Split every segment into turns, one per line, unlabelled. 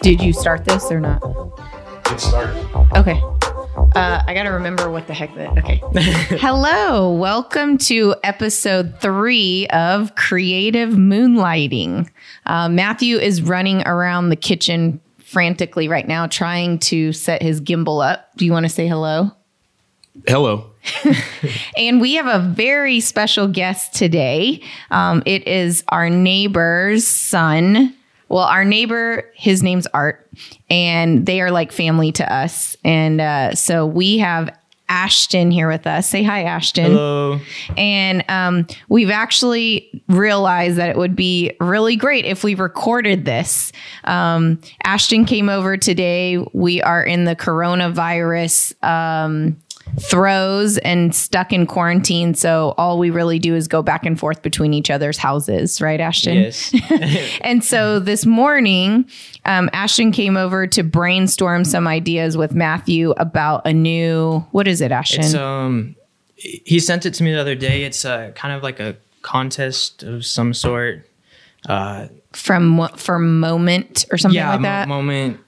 Did you start this or not?
It started.
Okay. Uh, I got to remember what the heck that. Okay. Hello. Welcome to episode three of Creative Moonlighting. Uh, Matthew is running around the kitchen frantically right now, trying to set his gimbal up. Do you want to say hello?
Hello.
And we have a very special guest today. Um, it is our neighbor's son. Well, our neighbor, his name's Art, and they are like family to us. And uh, so we have Ashton here with us. Say hi, Ashton.
Hello.
And um, we've actually realized that it would be really great if we recorded this. Um, Ashton came over today. We are in the coronavirus um, throes and stuck in quarantine. So all we really do is go back and forth between each other's houses, right, Ashton?
Yes.
And so this morning, um, Ashton came over to brainstorm some ideas with Matthew about a new, what is it, Ashton?
it's um he sent it to me the other day. It's uh, kind of like a contest of some sort. Uh
from for moment or something
yeah,
like
mo-
that.
moment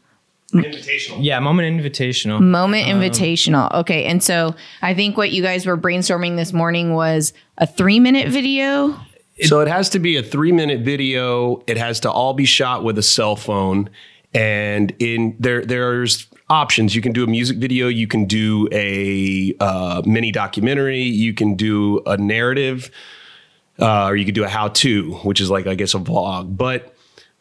Invitational.
yeah, moment invitational.
moment invitational. Okay, and so I think what you guys were brainstorming this morning was a three minute video.
So it has to be a three minute video. It has to all be shot with a cell phone. And in there, there's options. You can do a music video. You can do a uh, mini documentary. You can do a narrative, uh, or you could do a how to, which is like I guess a vlog. But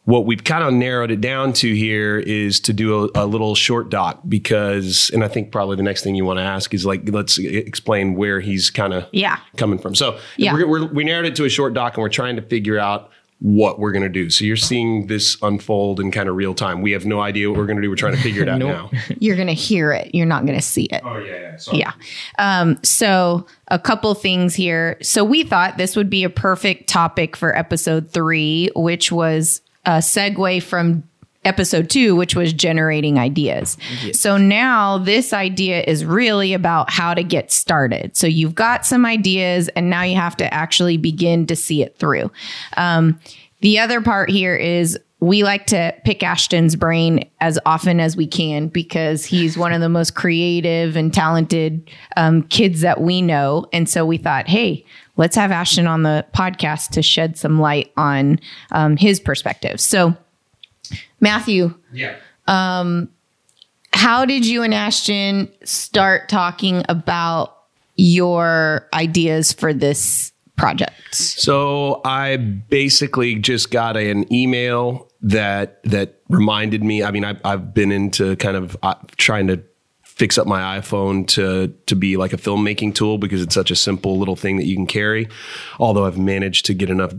what we've kind of narrowed it down to here is to do a, a little short doc because, and I think probably the next thing you want to ask is like, let's explain where he's kind of
Yeah.
coming from. So
Yeah.
we're, we're, we narrowed it to a short doc and we're trying to figure out what we're going to do. So you're seeing this unfold in kind of real time. We have no idea what we're going to do. We're trying to figure it out
Nope.
now.
You're gonna hear it. You're not gonna see it.
Oh, yeah, yeah.
Yeah. Um, so a couple things here. So we thought this would be a perfect topic for episode three, which was a segue from episode two, which was generating ideas. So now this idea is really about how to get started. So you've got some ideas and now you have to actually begin to see it through. Um, the other part here is we like to pick Ashton's brain as often as we can because he's one of the most creative and talented um, kids that we know. And so we thought, hey, let's have Ashton on the podcast to shed some light on um, his perspective. So, Matthew,
Yeah.
how did you and Ashton start talking about your ideas for this project?
So I basically just got an email that that reminded me. I mean, I've, I've been into kind of uh, trying to fix up my iPhone to to be like a filmmaking tool because it's such a simple little thing that you can carry. Although I've managed to get enough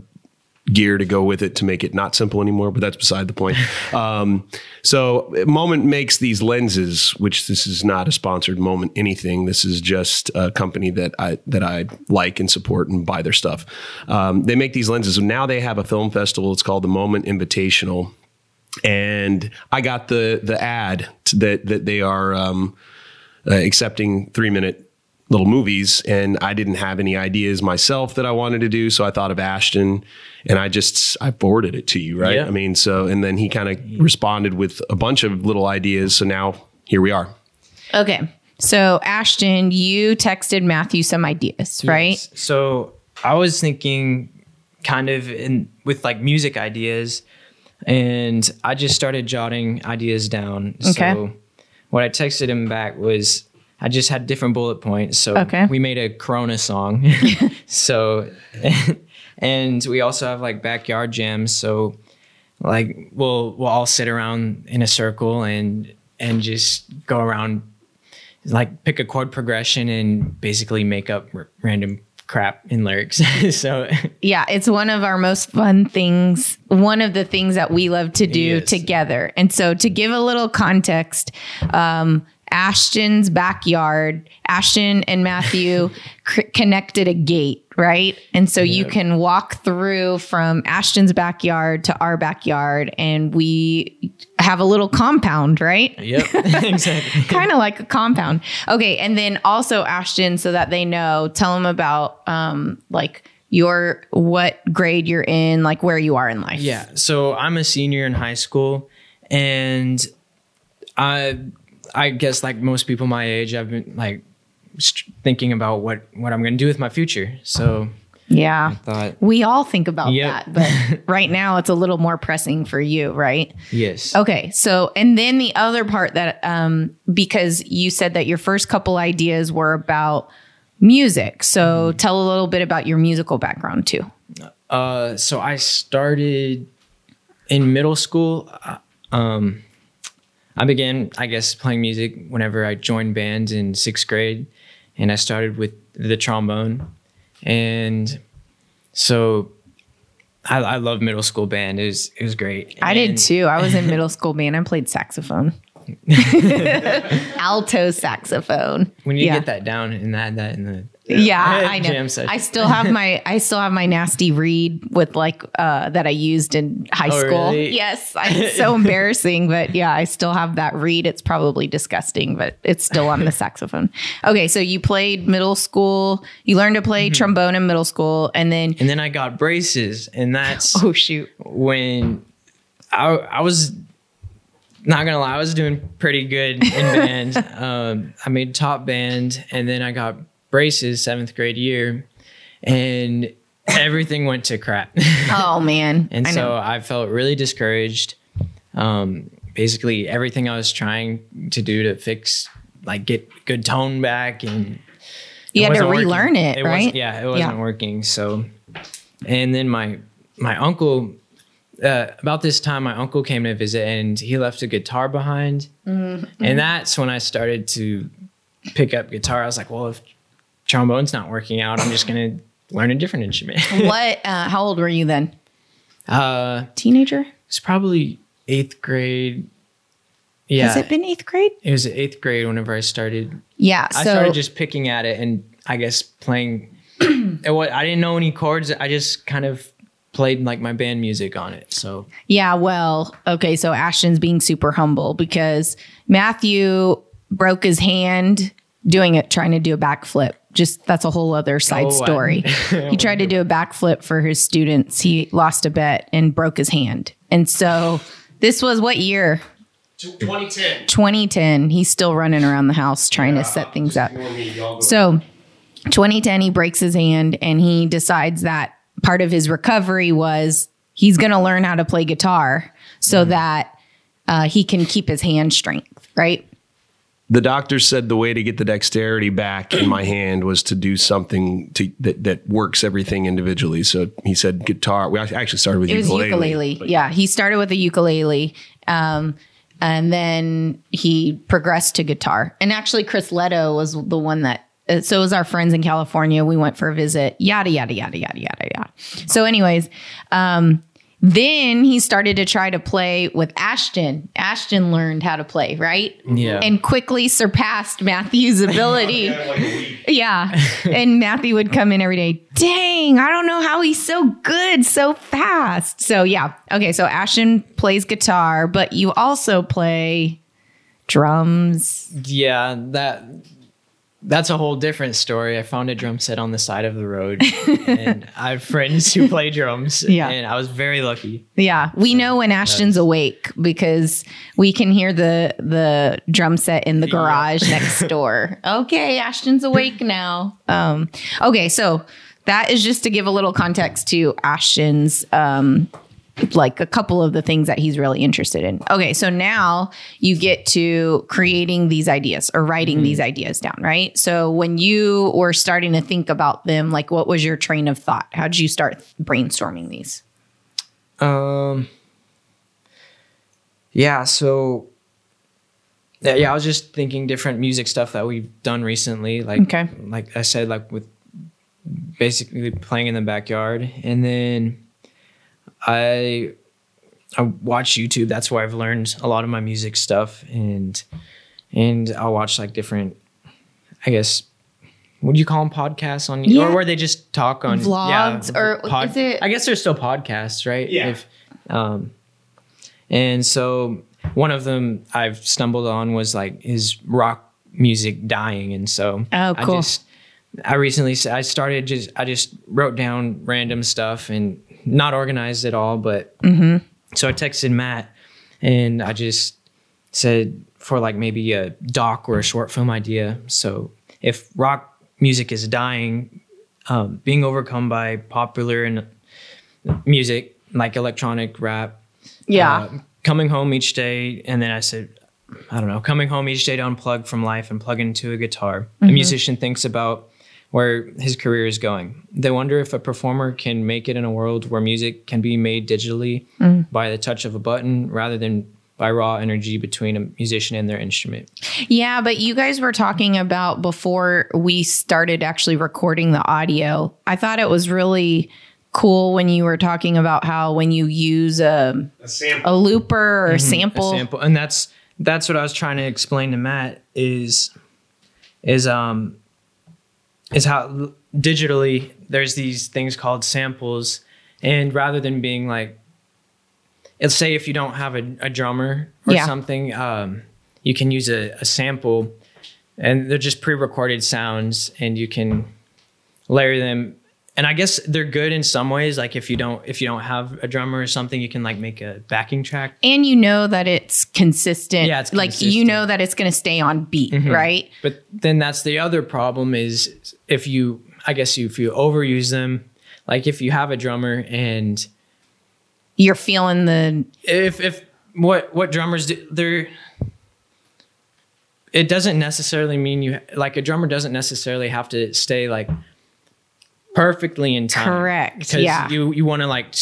gear to go with it to make it not simple anymore, but that's beside the point. Um, so Moment makes these lenses, which this is not a sponsored Moment anything. This is just a company that I that I like and support and buy their stuff. Um, they make these lenses. So now they have a film festival. It's called the Moment Invitational, and I got the the ad that that they are um, uh, accepting three minute little movies and I didn't have any ideas myself that I wanted to do so I thought of Ashton and I just I forwarded it to you right
Yeah.
I mean so and then he kind of responded with a bunch of little ideas so now here we are
Okay. So, Ashton, you texted Matthew some ideas, right?
Yes. So I was thinking kind of in with like music ideas and I just started jotting ideas down.
Okay.
So what I texted him back was I just had different bullet points. So
Okay.
we made a Corona song. so and we also have like backyard jams. So like we'll we'll all sit around in a circle and and just go around like pick a chord progression and basically make up r- random crap in lyrics. so
Yeah, it's one of our most fun things, one of the things that we love to do
Yes.
together. And so, to give a little context, um, Ashton's backyard. Ashton and Matthew c- connected a gate, right? And so you can walk through from Ashton's backyard to our backyard, and we have a little compound, right?
Yep, exactly.
kind of like a compound. Okay, and then also Ashton, so that they know, tell them about um like your what grade you're in, like where you are in life.
Yeah. So I'm a senior in high school, and I, I guess like most people my age, I've been like st- thinking about what what I'm going to do with my future. So
yeah.
thought,
We all think about
Yep.
that, but right now it's a little more pressing for you, right?
yes,
Okay, so and then the other part that um because you said that your first couple ideas were about music. So tell a little bit about your musical background too.
Uh, so I started in middle school. uh, Um, I began, I guess, playing music whenever I joined bands in sixth grade, and I started with the trombone, and so I, I love middle school band. It was it was great.
I did too. I was in middle school band. I played saxophone. Alto saxophone.
When you
yeah.
get that down and add that in the
Yeah, I know. I still have my I still have my nasty reed with like uh that I used in high
Oh,
school.
really?
Yes, I, it's so embarrassing, but yeah, I still have that reed. It's probably disgusting, but it's still on the saxophone. Okay, so you played middle school. You learned to
Mm-hmm.
play trombone in middle school, and then
and then I got braces, and that's
oh shoot,
when I I was not gonna lie, I was doing pretty good in band. um, I made top band, and then I got braces seventh grade year, and everything went to crap.
oh man,
and
I
so
know.
I felt really discouraged. Um, basically, everything I was trying to do to fix, like get good tone back, and
you had to
working.
relearn it,
wasn't-
right?
yeah, it wasn't working. So, and then my my uncle, uh, about this time, my uncle came to visit, and he left a guitar behind,
Mm-hmm.
and that's when I started to pick up guitar. I was like, well, if trombone's not working out, I'm just gonna learn a different instrument.
What? Uh, how old were you then?
uh,
Teenager?
it's probably eighth grade. Yeah,
Has it been eighth grade?
it was eighth grade whenever I started
Yeah.
I started just picking at it and I guess playing. it I didn't know any chords. I just kind of played like my band music on it. So
Yeah, well, okay, so Ashton's being super humble because Matthew broke his hand doing it, trying to do a backflip. Just that's a whole other side
Oh, I-
story. he tried to do a backflip for his students. He lost a bet and broke his hand. And so this was what year?
2010.
2010. He's still running around the house trying to set things up. So 2010, he breaks his hand and he decides that part of his recovery was he's going to learn how to play guitar so that uh, he can keep his hand strength, right?
The doctor said the way to get the dexterity back in my hand was to do something to, that that works everything individually. So he said guitar. We actually started with
It was
ukulele.
ukulele. Yeah, he started with a ukulele. Um, and then he progressed to guitar. And actually, Chris Leto was the one that. uh, So was our friends in California. We went for a visit. Yada yada yada yada yada yada. So, anyways, um, then he started to try to play with Ashton. Ashton learned how to play, right?
Yeah.
And quickly surpassed Matthew's ability. Yeah. And Matthew would come in every day. Dang, I don't know how he's so good so fast. So, yeah. Okay. So, Ashton plays guitar, but you also play drums.
yeah, that that's a whole different story. I found a drum set on the side of the road, and I have friends who play drums.
Yeah.
and I was very lucky.
Yeah. We know when Ashton's awake because we can hear the the drum set in the garage next door. Okay, Ashton's awake now. Um, okay, so that is just to give a little context to Ashton's um like a couple of the things that he's really interested in. Okay, so now you get to creating these ideas or writing these ideas down, right? So when you were starting to think about them, like what was your train of thought? How did you start brainstorming these?
Um. Yeah. So. Yeah, yeah. I was just thinking different music stuff that we've done recently, like
Okay.
like I said, like with basically playing in the backyard, and then I I watch YouTube. That's where I've learned a lot of my music stuff, and and I'll watch like different, I guess. What do you call them? Podcasts on,
Yeah.
or where they just talk on
Vlogs, or is it-
I guess they're still podcasts, right?
Yeah.
um, and so one of them I've stumbled on was like is rock music dying, and so
Oh, cool.
I just I recently s- I started just I just wrote down random stuff and not organized at all, but
Mm-hmm.
so I texted Matt and I just said for like maybe a doc or a short film idea. So if rock music is dying, um, being overcome by popular and music like electronic rap,
Yeah.
uh, coming home each day, and then I said, I don't know, coming home each day to unplug from life and plug into a guitar. A musician thinks about where his career is going. They wonder if a performer can make it in a world where music can be made digitally by the touch of a button rather than by raw energy between a musician and their instrument.
Yeah, but you guys were talking about before we started actually recording the audio. I thought it was really cool when you were talking about how when you use a,
A
a looper or
a
sample,
sample and that's that's what i was trying to explain to matt is is um is how digitally there's these things called samples and rather than being like let's say if you don't have a, a drummer or
Yeah.
something um you can use a, a sample and they're just pre-recorded sounds and you can layer them and i guess they're good in some ways like if you don't if you don't have a drummer or something you can like make a backing track
and you know that it's consistent.
Yeah, it's
like you
consistent. Mm-hmm.
know that it's going to stay on beat, right?
But then that's the other problem is if you, I guess you, if you overuse them, like if you have a drummer and
You're feeling the
if, if what, what drummers do, they're, it doesn't necessarily mean you, like a drummer doesn't necessarily have to stay like perfectly in time.
Correct,
Because
yeah.
you, you want to like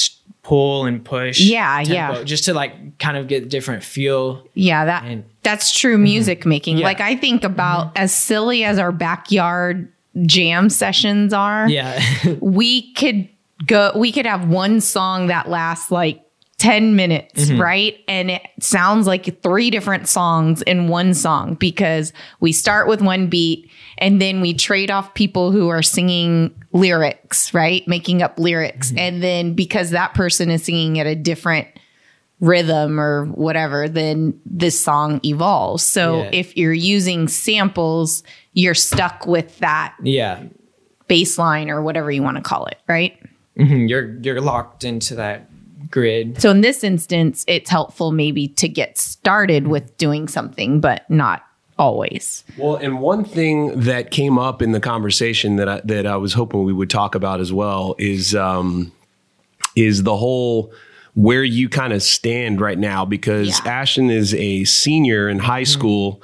pull and push.
Yeah, yeah.
Just to like kind of get different feel.
Yeah, that
And-
that's true mm-hmm. music making.
Yeah.
Like I think about mm-hmm. as silly as our backyard jam sessions are,
Yeah.
we could go we could have one song that lasts like 10 minutes, mm-hmm. right? And it sounds like three different songs in one song because we start with one beat and then we trade off people who are singing lyrics, right? Making up lyrics. And then because that person is singing at a different rhythm or whatever, then this song evolves. So
Yeah.
if you're using samples, you're stuck with that
yeah.
baseline or whatever you want to call it, right?
Mhm. You're, you're locked into that grid.
So in this instance, it's helpful maybe to get started with doing something, but not always.
Well, and one thing that came up in the conversation that I, that I was hoping we would talk about as well is um, is the whole where you kind of stand right now because
Yeah.
Ashton is a senior in high school.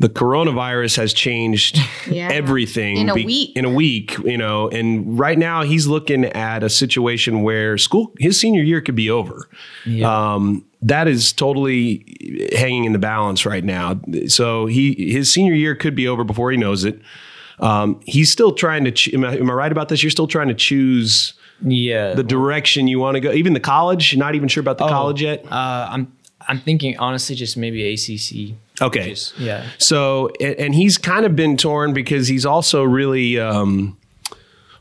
The coronavirus has changed
Yeah.
everything
In a week.
In a week, you know, and right now he's looking at a situation where school his senior year could be over. Um, that is totally hanging in the balance right now. So he his senior year could be over before he knows it. Um, he's still trying to. Ch- am, I, am I right about this? You're still trying to choose
Yeah.
the direction you want to go. Even the college. You're not even sure about the college yet.
Uh, I'm I'm thinking honestly, just maybe ACC.
Okay.
Just, yeah.
So and, and he's kind of been torn because he's also really. Um,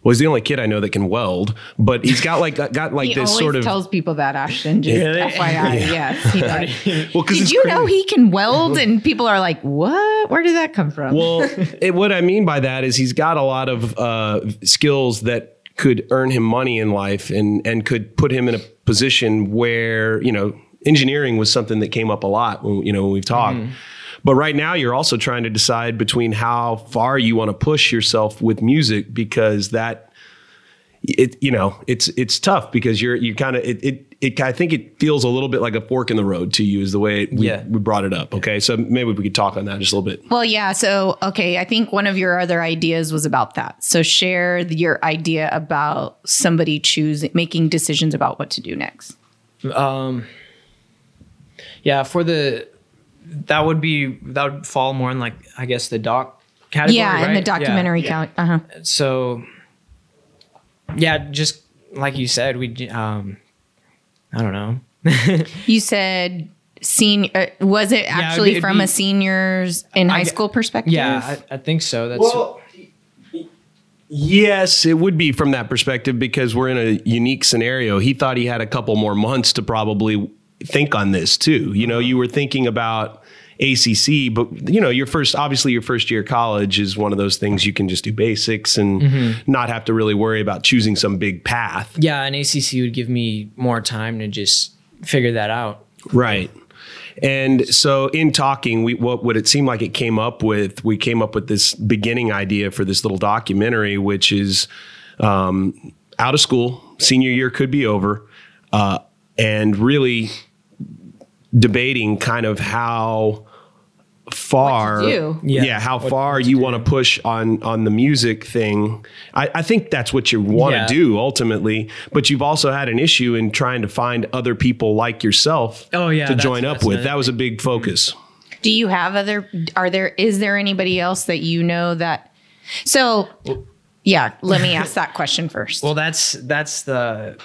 well, he's the only kid I know that can weld, but he's got like got like
He
this sort of
tells people that Ashton. Just
Really?
FYI, yes, he does.
well
Did you know he can weld? And people are like, "What? Where did that come from?"
Well, it, what I mean by that is he's got a lot of uh, skills that could earn him money in life and and could put him in a position where you know engineering was something that came up a lot when you know when we've talked. But right now, you're also trying to decide between how far you want to push yourself with music because that it you know it's it's tough because you're you kind of it, it it I think it feels a little bit like a fork in the road to you is the way we,
Yeah.
we brought it up. Okay, so maybe we could talk on that just a little bit.
Well, yeah. So, okay, I think one of your other ideas was about that. So, share your idea about somebody choosing, making decisions about what to do next.
Um, yeah, for the that would be that would fall more in like I guess the doc category.
yeah, and the
right?
documentary count. Uh huh.
So yeah, just like you said, we um, I don't know.
You said senior? Uh, was it
it'd
actually
be- it'd
from
be-
a seniors in high school perspective?
Yeah, I, I think so. That's
Well, yes, it would be from that perspective because we're in a unique scenario. He thought he had a couple more months to probably think on this too. You know, you were thinking about ACC, but you know, your first, obviously, your first year of college is one of those things you can just do basics and not have to really worry about choosing some big path.
yeah, an ACC would give me more time to just figure that out.
Right. And so in talking, we what what it seemed like it came up with, we came up with this beginning idea for this little documentary, which is um, out of school, senior year could be over, uh, and really debating kind of how far yeah,
Yeah,
how
what-
far
what
you want to push on on the music thing I, I think that's what you want to
Yeah.
do ultimately but you've also had an issue in trying to find other people like yourself
Oh, yeah,
to join up with that was a big focus
Do you have other? Are there? Is there anybody else that you know that? So, yeah. Let me ask that question first.
Well, that's that's the.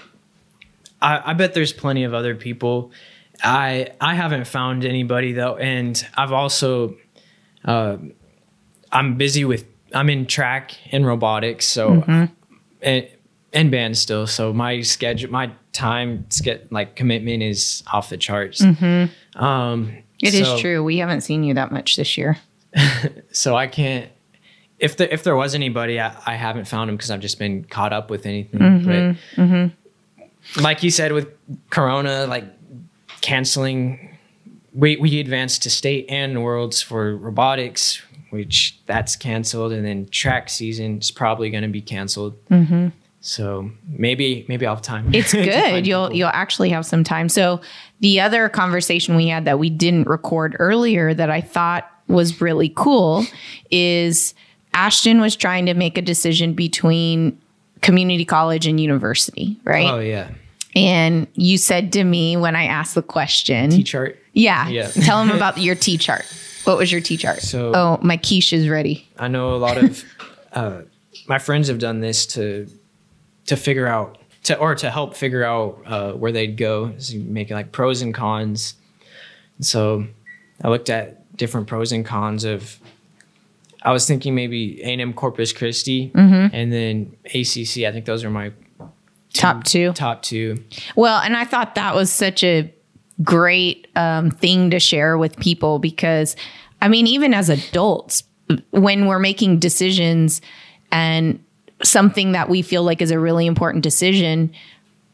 I, I bet there's plenty of other people. I I haven't found anybody though, and I've also, uh, I'm busy with I'm in track and robotics, so and and band still. So my schedule, my time get like commitment is off the charts. Um,
It is
so-
true. We haven't seen you that much this year.
so I can't. If there if there was anybody, I, I haven't found him because I've just been caught up with anything. But like you said with Corona, like canceling, we we advanced to state and worlds for robotics, which that's canceled, and then track season is probably going to be canceled. Mm-hmm. So maybe maybe I'll have time.
It's good. you'll
people.
you'll actually have some time. So the other conversation we had that we didn't record earlier that I thought was really cool is Ashton was trying to make a decision between community college and university, right?
Oh yeah,
And you said to me when I asked the question,
T chart.
yeah,
Yeah.
tell him about your T chart. What was your T chart?
So-
oh, my quiche is ready.
I know a lot of uh, my friends have done this to to figure out to or to help figure out uh, where they'd go. So you make like pros and cons. So I looked at different pros and cons of. I was thinking maybe A and M Corpus Christi and then ACC. I think those are my
Top two.
top two.
Well, and I thought that was such a great um, thing to share with people because, I mean, even as adults, when we're making decisions and something that we feel like is a really important decision,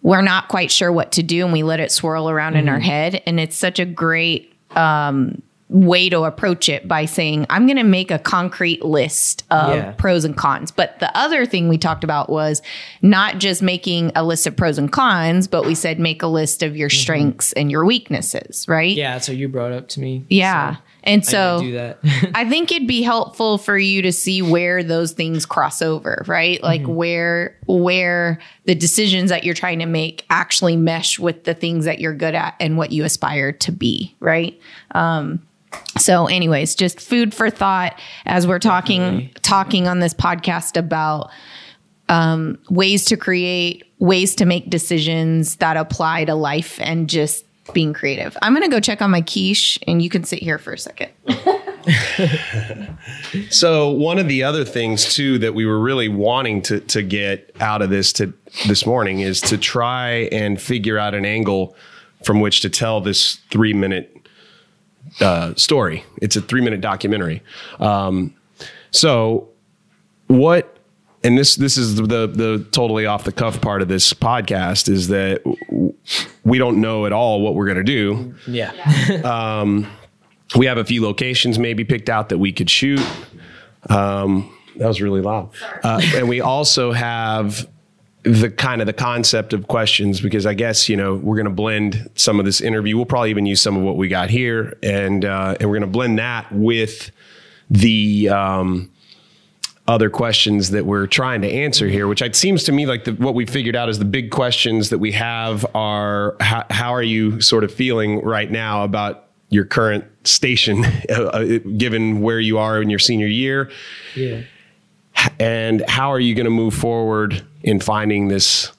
we're not quite sure what to do and we let it swirl around in our head. And it's such a great um, way to approach it by saying, I'm going to make a concrete list of
Yeah.
pros and cons. But the other thing we talked about was not just making a list of pros and cons, but we said make a list of your strengths and your weaknesses, right?
Yeah, So you brought up to me.
Yeah.
So
and so
need to do that.
I think it'd be helpful for you to see where those things cross over, right? Like
Mm-hmm.
where where the decisions that you're trying to make actually mesh with the things that you're good at and what you aspire to be, right? Um so anyways, just food for thought as we're talking
Definitely.
talking on this podcast about um, ways to create, ways to make decisions that apply to life and just being creative. I'm going to go check on my quiche and you can sit here for a second.
So one of the other things too that we were really wanting to to get out of this to this morning is to try and figure out an angle from which to tell this three minute uh, story. It's a three minute documentary. Um, so what? And this this is the, the the totally off the cuff part of this podcast is that we don't know at all what we're going to do
yeah.
um, we have a few locations maybe picked out that we could shoot. Um, that was really loud. Uh, and we also have the kind of the concept of questions because I guess you know we're going to blend some of this interview. We'll probably even use some of what we got here, and uh, and we're going to blend that with the um, other questions that we're trying to answer here. Which it seems to me like the, what we figured out is the big questions that we have are how, how are you sort of feeling right now about your current station, uh, given where you are in your senior year,
yeah.
And how are you going to move forward in finding this,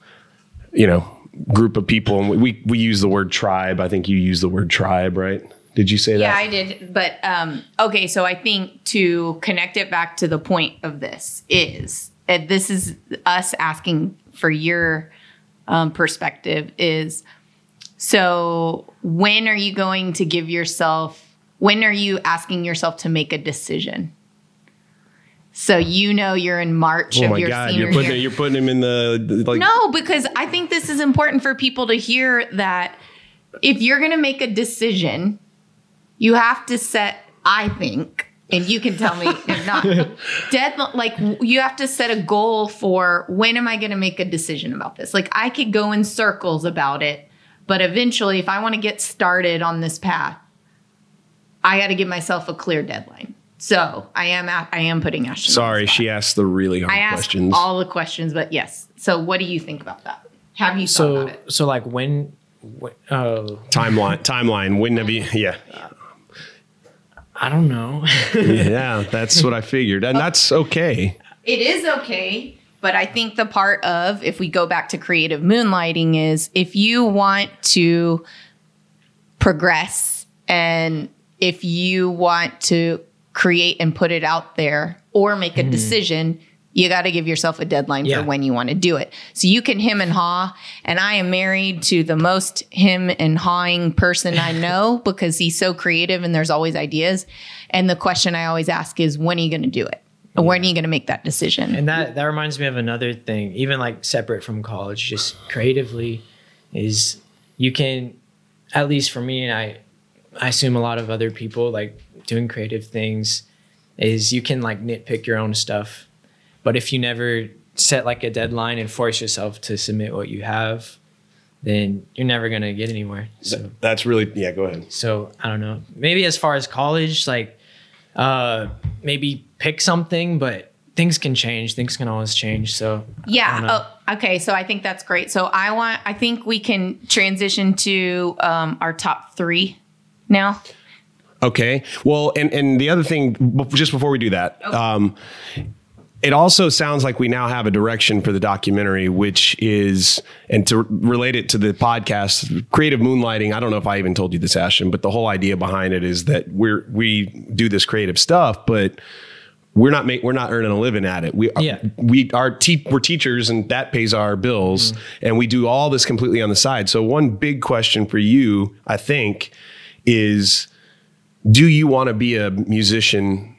you know, group of people, and we we use the word tribe. I think you use the word tribe, right? Did you say
Yeah,
that?
Yeah, I did. But um, okay, so I think to connect it back to the point of this is this is us asking for your um, perspective is so when are you going to give yourself when are you asking yourself to make a decision? So you know you're in March
oh
of
my
your
God,
senior
you're putting
year.
you're putting him in the like.
No, because I think this is important for people to hear that if you're going to make a decision, you have to set, I think, and you can tell me if not, dead, like you have to set a goal for when am I going to make a decision about this? Like I could go in circles about it, but eventually, if I want to get started on this path, I got to give myself a clear deadline. So I am, at, I am putting Ashton. on the
Sorry,
spot.
she asked the really hard
I asked
questions.
all the questions, but yes. So what do you think about that? Have you thought
So
about it?
so like when, when oh
timeline, timeline. When have you? Yeah,
I don't know.
yeah. That's what I figured, and that's okay.
It is okay, but I think the part of if we go back to creative moonlighting is if you want to progress and if you want to create and put it out there or make a hmm. decision, you got to give yourself a deadline
Yeah.
for when you want to do it. So you can him and haw, and I am married to the most him and hawing person I know because he's so creative and there's always ideas. And the question I always ask is, when are you going to do it? When are you going to make that decision?
And that that reminds me of another thing, even like separate from college, just creatively, is you can, at least for me, and I, I assume a lot of other people like doing creative things, is you can like nitpick your own stuff, but if you never set like a deadline and force yourself to submit what you have, then you're never gonna get anywhere. So
That's really yeah. Go ahead.
so I don't know. Maybe as far as college, like uh maybe pick something, but things can change. Things can always change. So I don't
Yeah.
know.
Oh, okay. So I think that's great. So I want. I think we can transition to um, our top three now.
Okay. Well, and and the other thing, just before we do that, um, it also sounds like we now have a direction for the documentary, which is, and to relate it to the podcast, creative moonlighting. I don't know if I even told you this, Ashton, but the whole idea behind it is that we're we do this creative stuff, but we're not make, we're not earning a living at it. We
Yeah.
we are te- we're teachers and that pays our bills, and we do all this completely on the side. So one big question for you, I think, is do you want to be a musician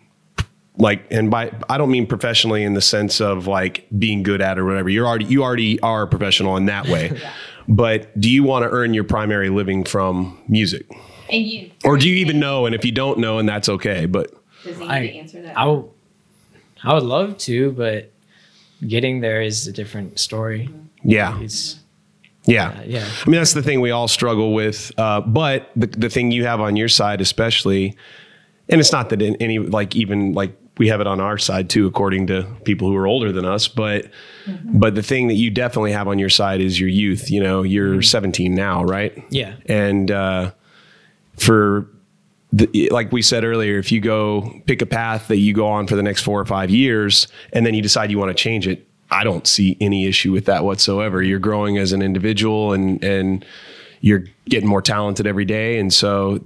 like and by I don't mean professionally in the sense of like being good at it or whatever. You're already you already are a professional in that way. But do you want to earn your primary living from music?
And you,
Or do you even know and if you don't know and that's okay, but
does he need
I,
to answer that?
I, w- I would love to, but getting there is a different story.
yeah.
It's
Yeah.
Uh, yeah.
I mean, that's the thing we all struggle with. Uh, but the, the thing you have on your side, especially, and it's not that in any, like, even like we have it on our side too, according to people who are older than us. But, but the thing that you definitely have on your side is your youth. You know, you're 17 now, right?
Yeah.
And, uh, for, the, like we said earlier, if you go pick a path that you go on for the next four or five years, and then you decide you want to change it, I don't see any issue with that whatsoever. You're growing as an individual, and and you're getting more talented every day, and so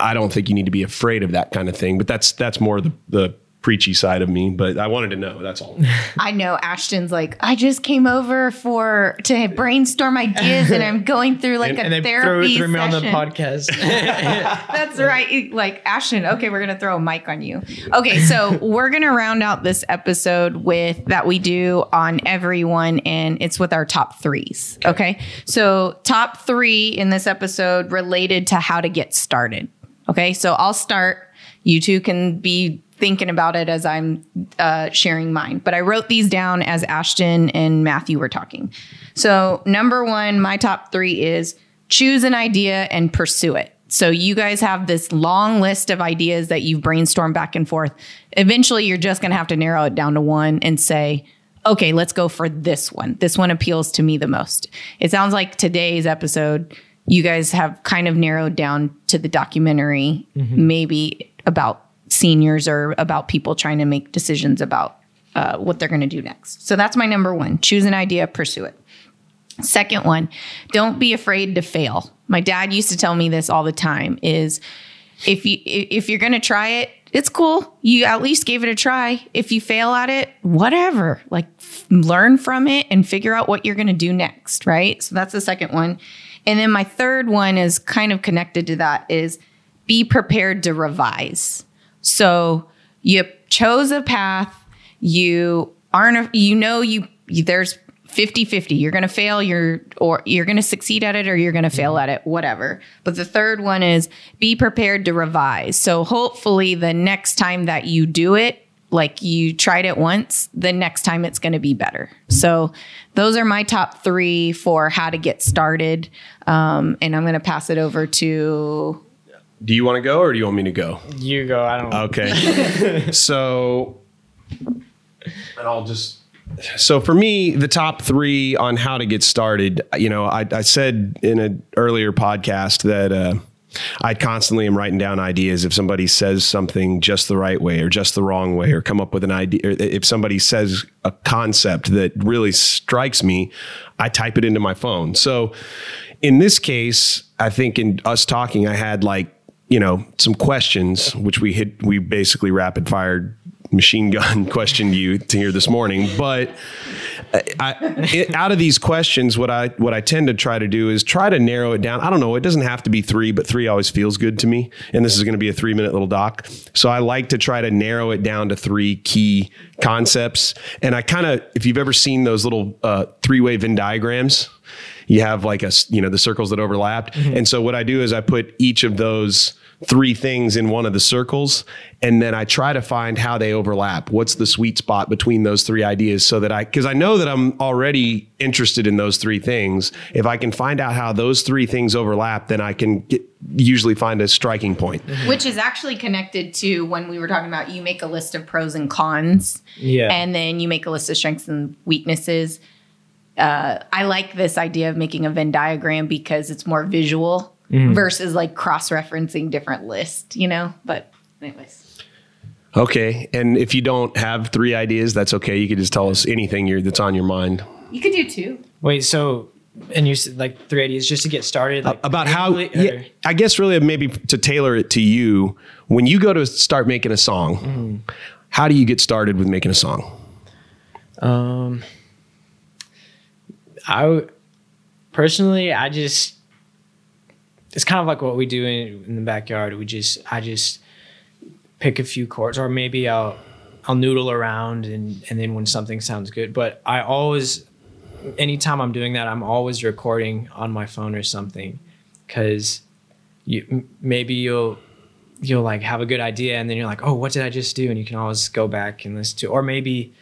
I don't think you need to be afraid of that kind of thing. But that's that's more the the preachy side of me. But I wanted to know. That's all.
I know Ashton's like, I just came over for to brainstorm ideas, and I'm going through like
and,
a
and they throw,
therapy
throw me on the podcast.
That's right. Like Ashton, okay, we're gonna throw a mic on you. Okay, so we're gonna round out this episode with that we do on everyone, and it's with our top threes. Okay, so top three in this episode related to how to get started. Okay, so I'll start. You two can be thinking about it as I'm uh, sharing mine, but I wrote these down as Ashton and Matthew were talking. So, number one, my top three is choose an idea and pursue it. So, you guys have this long list of ideas that you've brainstormed back and forth. Eventually, you're just going to have to narrow it down to one and say, okay, let's go for this one. This one appeals to me the most. It sounds like today's episode, you guys have kind of narrowed down to the documentary, maybe about seniors or about people trying to make decisions about uh, what they're going to do next. So that's my number one choose an idea, pursue it. Second one, don't be afraid to fail. My dad used to tell me this all the time is if you if you're going to try it, it's cool. You at least gave it a try. If you fail at it, whatever. Like f- learn from it and figure out what you're going to do next, right? So that's the second one. And then my third one is kind of connected to that is be prepared to revise. So you chose a path, you aren't you know you, you there's 50-50 you're going to fail you're or you're going to succeed at it or you're going to fail at it whatever. But the third one is be prepared to revise. So hopefully the next time that you do it like you tried it once the next time it's going to be better. So those are my top three for how to get started. Um, and i'm going to pass it over to
Do you want to go or do you want me to go?
You go. I don't.
Okay. so, and I'll just. So for me, the top three on how to get started, you know, I, I said in an earlier podcast that uh, I constantly am writing down ideas. If somebody says something just the right way or just the wrong way, or come up with an idea, or if somebody says a concept that really strikes me, I type it into my phone. So in this case, I think in us talking, I had like you know some questions which we hit we basically rapid fired machine gun questioned you to hear this morning. But I, it, out of these questions what i what i tend to try to do is try to narrow it down. I don't know. It doesn't have to be three but three always feels good to me. And this is going to be a three minute little doc. So i like to try to narrow it down to three key concepts. And i kind of if you've ever seen those little uh, three-way venn diagrams you have like a you know the circles that overlapped. And so what i do is i put each of those three things in one of the circles and then i try to find how they overlap. What's the sweet spot between those three ideas so that i because i know that i'm already interested in those three things. If i can find out how those three things overlap then i can get, usually find a striking point.
Which is actually connected to when we were talking about you make a list of pros and cons.
Yeah.
and then you make a list of strengths and weaknesses. Uh, i like this idea of making a venn diagram because it's more visual versus like cross-referencing different lists you know but anyways
okay and if you don't have three ideas that's okay you can just tell us anything you're, that's on your mind
you could do two
Wait. So, and you said like three ideas just to get started. Like
about how yeah, I guess really maybe to tailor it to you when you go to start making a song how do you get started with making a song
Um. i personally, I just it's kind of like what we do in, in the backyard. We just I just pick a few chords, or maybe I'll I'll noodle around, and and then when something sounds good. But I always, anytime I'm doing that, I'm always recording on my phone or something, because you maybe you'll you'll like have a good idea, and then you're like, oh, what did I just do? And you can always go back and listen to, or maybe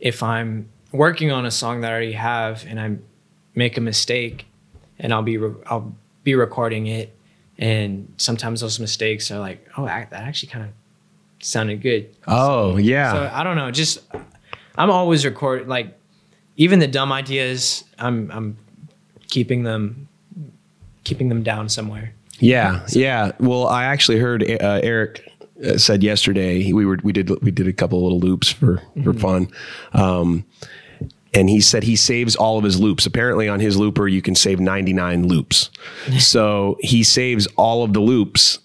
if I'm working on a song that I already have and I make a mistake, and I'll be I'll be recording it, and sometimes those mistakes are like, oh, I, that actually kind of sounded good.
oh yeah
So I don't know, just I'm always record like even the dumb ideas, I'm I'm keeping them keeping them down somewhere.
Yeah, yeah. Well, I actually heard uh, Eric uh, said yesterday we were we did we did a couple little loops for for fun, um, and he said he saves all of his loops. Apparently, on his looper you can save ninety nine loops, so he saves all of the loops.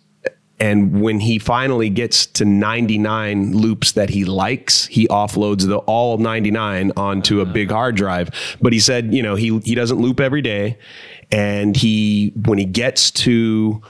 And when he finally gets to 99 loops that he likes, he offloads the all 99 onto a big hard drive. But he said, you know, he he doesn't loop every day, and he when he gets to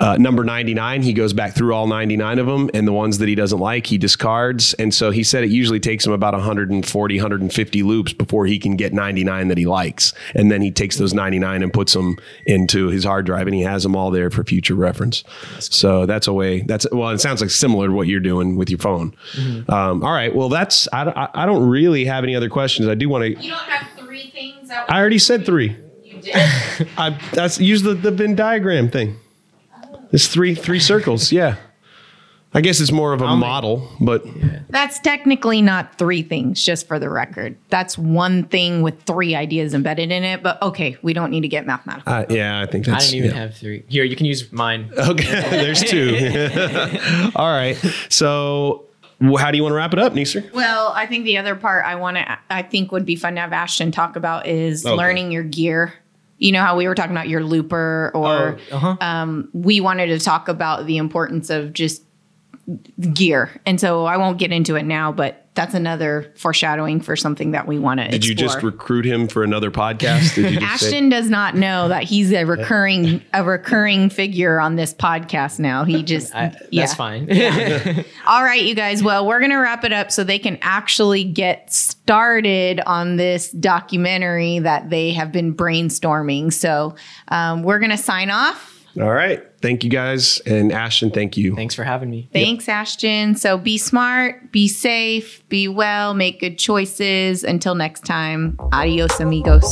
uh, number 99 he goes back through all 99 of them and the ones that he doesn't like he discards. And so he said it usually takes him about 140 150 loops before he can get 99 that he likes. And then he takes those 99 and puts them into his hard drive and he has them all there for future reference. So that's a way that's well it sounds like similar to what you're doing with your phone. Um, all right well that's I, don't- I, I don't really have any other questions. I do want to
you don't have three things? That
i already said three.
You did?
I that's use the, the Venn diagram thing. It's three three circles. Yeah. I guess it's more of a
I'll make-
model, but
That's technically not three things, just for the record. That's one thing with three ideas embedded in it. But okay, we don't need to get mathematical.
uh, yeah, I think that's.
I
that's.
didn't even
yeah.
have three. Here, you can use mine.
Okay, there's two. All right. So how do you want to wrap it up, Neeser?
Well, I think the other part I want to, I think would be fun to have Ashton talk about is
Okay.
learning your gear. You know how we were talking about your looper, or
Oh, uh-huh.
um, we wanted to talk about the importance of just gear. And so I won't get into it now, but that's another foreshadowing for something that we want to.
Did you just recruit him for another podcast? Did you just say-
Ashton does not know that he's a recurring a recurring figure on this podcast now. He just
I,
yeah.
That's fine.
All right, you guys. Well, we're going to wrap it up so they can actually get started on this documentary that they have been brainstorming. So um, we're going to sign off.
All right thank you guys. And Ashton, thank you.
Thanks for having me.
Thanks, yep. Ashton. So be smart, be safe, be well, make good choices. Until next time, adios, amigos.